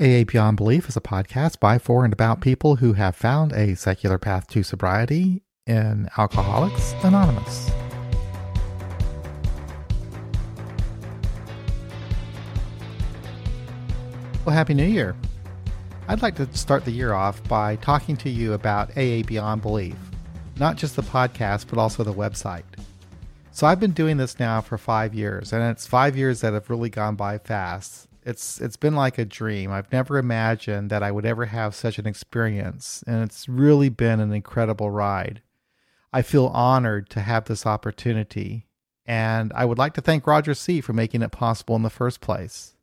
AA Beyond Belief is a podcast by, for, and about people who have found a secular path to sobriety in Alcoholics Anonymous. Well, Happy New Year. I'd like to start the year off by talking to you about AA Beyond Belief, not just the podcast, but also the website. So I've been doing this now for five years, and it's five years that have really gone by fast. It's it's been like a dream. I've never imagined that I would ever have such an experience, and it's really been an incredible ride. I feel honored to have this opportunity, and I would like to thank Roger C for making it possible in the first place.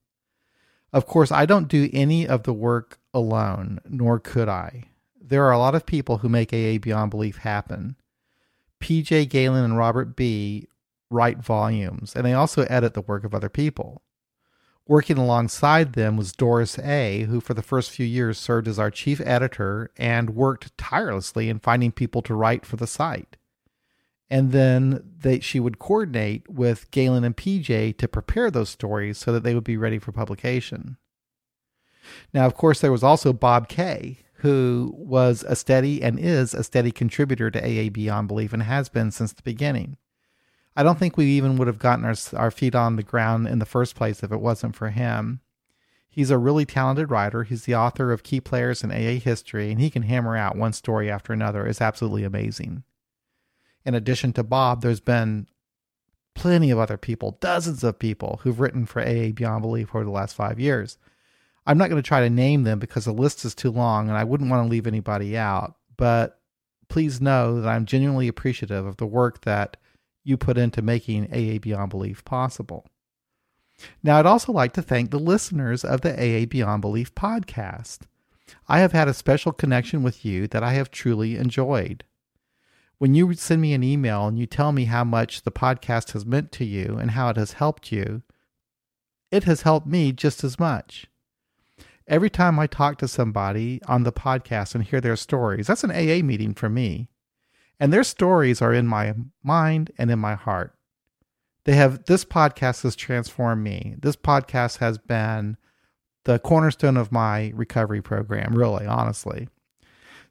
Of course, I don't do any of the work alone, nor could I. There are a lot of people who make AA Beyond Belief happen. PJ Galen and Robert B write volumes, and they also edit the work of other people. Working alongside them was Doris A., who for the first few years served as our chief editor and worked tirelessly in finding people to write for the site. And then they, she would coordinate with Galen and PJ to prepare those stories so that they would be ready for publication. Now, of course, there was also Bob K., who was a steady and is a steady contributor to AA Beyond Belief and has been since the beginning. I don't think we even would have gotten our, our feet on the ground in the first place if it wasn't for him. He's a really talented writer. He's the author of Key Players in AA History, and he can hammer out one story after another. It's absolutely amazing. In addition to Bob, there's been plenty of other people, dozens of people who've written for AA Beyond Belief over the last five years. I'm not going to try to name them because the list is too long and I wouldn't want to leave anybody out, but please know that I'm genuinely appreciative of the work that you put into making AA Beyond Belief possible. Now, I'd also like to thank the listeners of the AA Beyond Belief podcast. I have had a special connection with you that I have truly enjoyed. When you send me an email and you tell me how much the podcast has meant to you and how it has helped you, it has helped me just as much. Every time I talk to somebody on the podcast and hear their stories, that's an AA meeting for me and their stories are in my mind and in my heart. They have this podcast has transformed me. This podcast has been the cornerstone of my recovery program, really, honestly.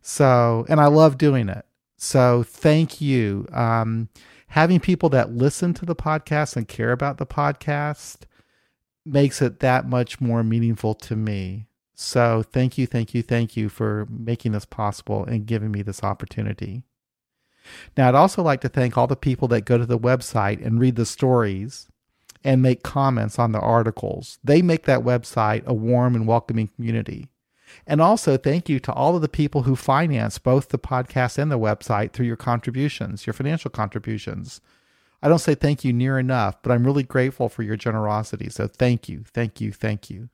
So, and I love doing it. So, thank you. Um, having people that listen to the podcast and care about the podcast makes it that much more meaningful to me. So, thank you, thank you, thank you for making this possible and giving me this opportunity. Now, I'd also like to thank all the people that go to the website and read the stories and make comments on the articles. They make that website a warm and welcoming community. And also, thank you to all of the people who finance both the podcast and the website through your contributions, your financial contributions. I don't say thank you near enough, but I'm really grateful for your generosity. So, thank you, thank you, thank you.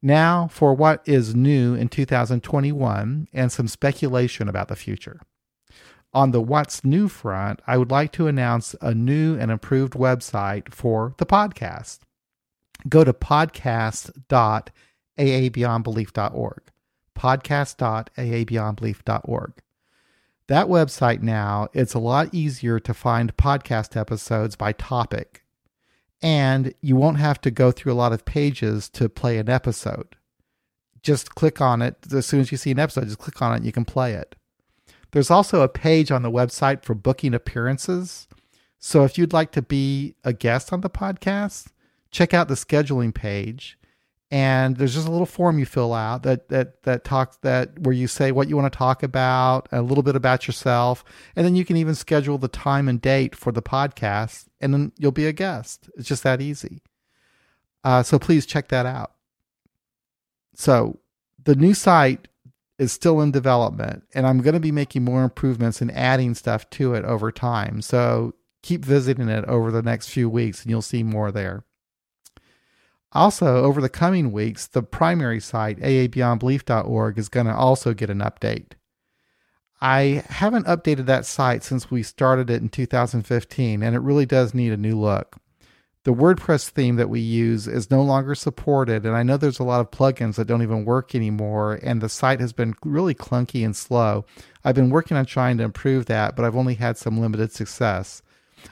Now, for what is new in 2021 and some speculation about the future. On the What's New front, I would like to announce a new and improved website for the podcast. Go to podcast.aabeyondbelief.org. Podcast.aabeyondbelief.org. That website now, it's a lot easier to find podcast episodes by topic. And you won't have to go through a lot of pages to play an episode. Just click on it. As soon as you see an episode, just click on it and you can play it. There's also a page on the website for booking appearances. So if you'd like to be a guest on the podcast, check out the scheduling page. And there's just a little form you fill out that that that talks that where you say what you want to talk about, a little bit about yourself, and then you can even schedule the time and date for the podcast, and then you'll be a guest. It's just that easy. Uh, so please check that out. So the new site is still in development and I'm going to be making more improvements and adding stuff to it over time. So keep visiting it over the next few weeks and you'll see more there. Also, over the coming weeks, the primary site, aabeyondbelief.org, is going to also get an update. I haven't updated that site since we started it in 2015, and it really does need a new look the WordPress theme that we use is no longer supported. And I know there's a lot of plugins that don't even work anymore. And the site has been really clunky and slow. I've been working on trying to improve that, but I've only had some limited success.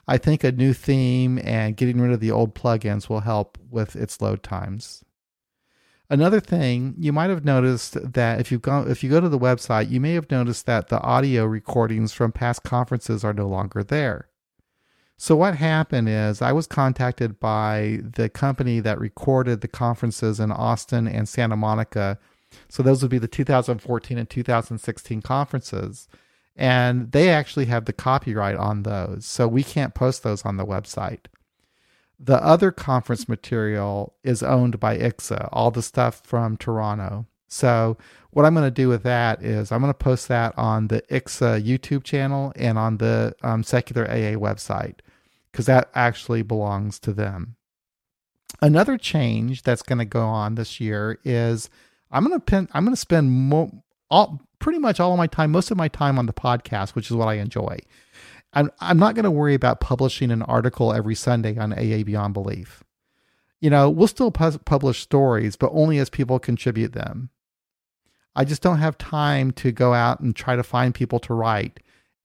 I think a new theme and getting rid of the old plugins will help with its load times. Another thing you might have noticed that if you go if you go to the website, you may have noticed that the audio recordings from past conferences are no longer there. So what happened is I was contacted by the company that recorded the conferences in Austin and Santa Monica. So those would be the 2014 and 2016 conferences. And they actually have the copyright on those. So we can't post those on the website. The other conference material is owned by ICSA, all the stuff from Toronto. So what I'm going to do with that is I'm going to post that on the ICSA YouTube channel and on the um, Secular AA website because that actually belongs to them. Another change that's going to go on this year is I'm going to I'm going to spend more, all, pretty much all of my time, most of my time on the podcast, which is what I enjoy. I'm, I'm not going to worry about publishing an article every Sunday on AA Beyond Belief. You know, we'll still pu- publish stories, but only as people contribute them. I just don't have time to go out and try to find people to write.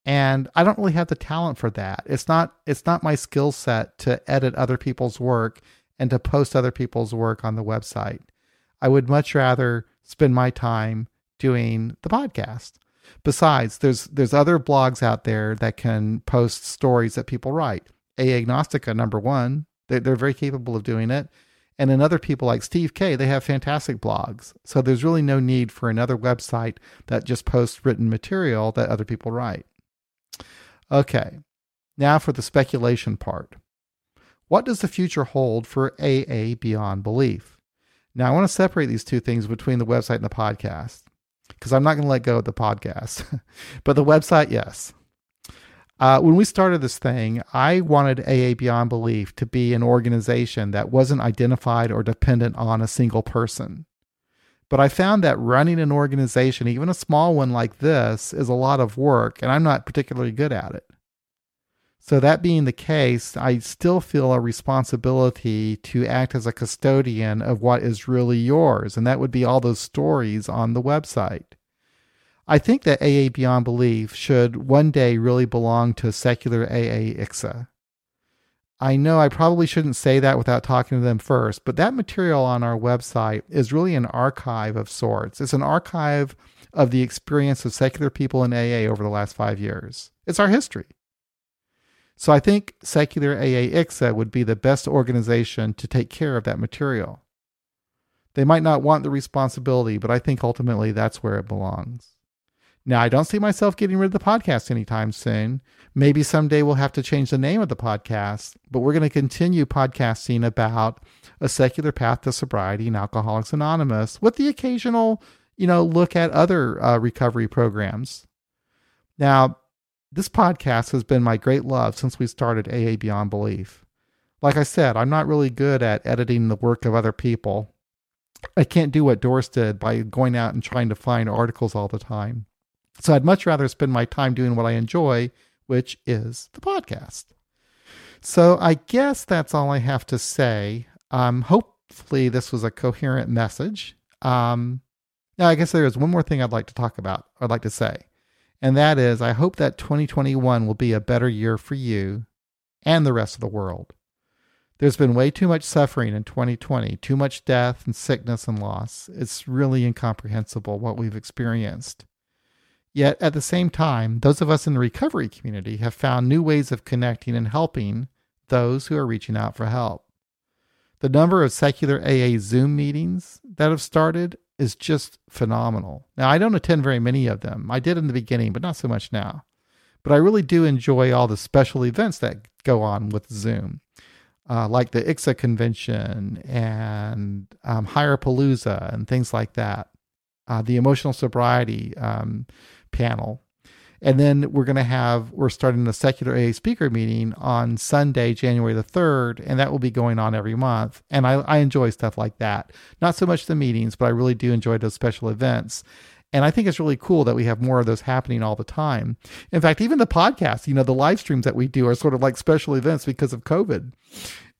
And I don't really have the talent for that. It's not it's not my skill set to edit other people's work and to post other people's work on the website. I would much rather spend my time doing the podcast. Besides, there's there's other blogs out there that can post stories that people write. A Agnostica number one, they're, they're very capable of doing it. And then other people like Steve K, they have fantastic blogs. So there's really no need for another website that just posts written material that other people write. Okay, now for the speculation part. What does the future hold for AA Beyond Belief? Now, I want to separate these two things between the website and the podcast because I'm not going to let go of the podcast. but the website, yes. Uh, when we started this thing, I wanted AA Beyond Belief to be an organization that wasn't identified or dependent on a single person. But I found that running an organization, even a small one like this, is a lot of work, and I'm not particularly good at it. So, that being the case, I still feel a responsibility to act as a custodian of what is really yours, and that would be all those stories on the website. I think that AA Beyond Belief should one day really belong to secular AA ICSA. I know I probably shouldn't say that without talking to them first, but that material on our website is really an archive of sorts. It's an archive of the experience of secular people in AA over the last five years. It's our history. So I think Secular AA ICSA would be the best organization to take care of that material. They might not want the responsibility, but I think ultimately that's where it belongs. Now, I don't see myself getting rid of the podcast anytime soon. Maybe someday we'll have to change the name of the podcast, but we're going to continue podcasting about a secular path to sobriety and Alcoholics Anonymous with the occasional, you know, look at other uh, recovery programs. Now, this podcast has been my great love since we started AA Beyond Belief. Like I said, I'm not really good at editing the work of other people. I can't do what Doris did by going out and trying to find articles all the time. So I'd much rather spend my time doing what I enjoy, which is the podcast. So I guess that's all I have to say. Um, hopefully, this was a coherent message. Um, now, I guess there is one more thing I'd like to talk about, I'd like to say, and that is I hope that 2021 will be a better year for you and the rest of the world. There's been way too much suffering in 2020, too much death and sickness and loss. It's really incomprehensible what we've experienced. Yet at the same time, those of us in the recovery community have found new ways of connecting and helping those who are reaching out for help. The number of secular AA Zoom meetings that have started is just phenomenal. Now, I don't attend very many of them. I did in the beginning, but not so much now. But I really do enjoy all the special events that go on with Zoom, uh, like the ICSA convention and um, Higher-Palooza and things like that. Uh, the emotional sobriety um, panel. And then we're going to have, we're starting the secular AA speaker meeting on Sunday, January the 3rd, and that will be going on every month. And I, I enjoy stuff like that. Not so much the meetings, but I really do enjoy those special events. And I think it's really cool that we have more of those happening all the time. In fact, even the podcast, you know, the live streams that we do are sort of like special events because of COVID.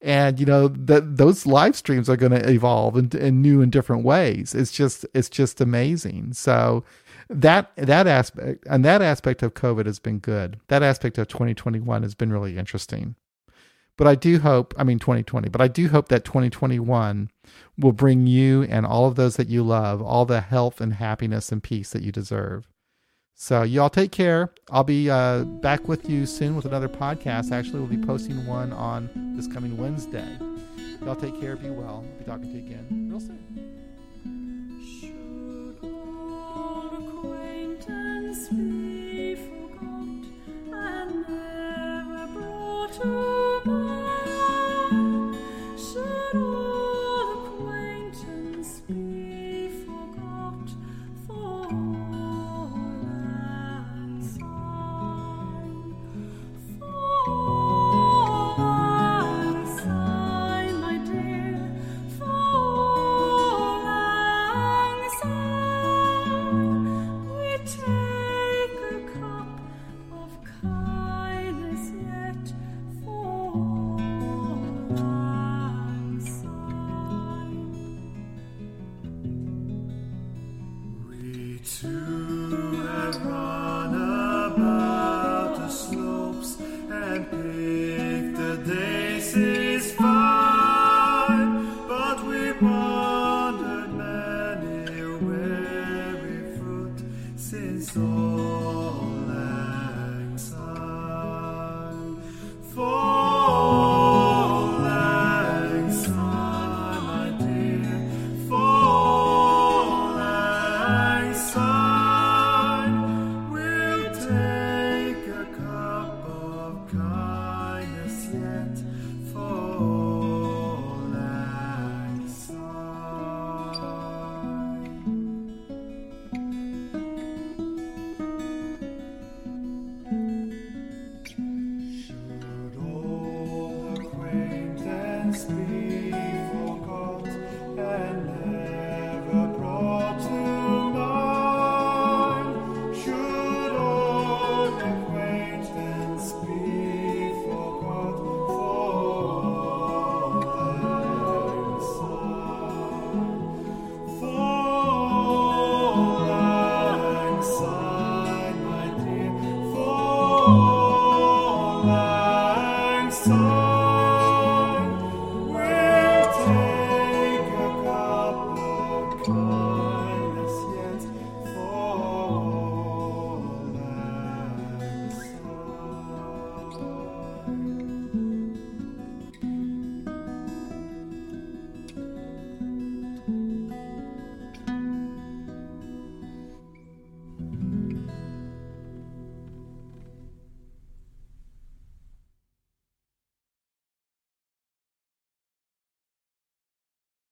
And you know that those live streams are going to evolve in, in new and different ways. It's just it's just amazing. So that that aspect and that aspect of COVID has been good. That aspect of 2021 has been really interesting. But I do hope, I mean 2020, but I do hope that 2021 will bring you and all of those that you love all the health and happiness and peace that you deserve. So, y'all take care. I'll be uh, back with you soon with another podcast. Actually, we'll be posting one on this coming Wednesday. Y'all take care. Be well. I'll be talking to you again real soon. To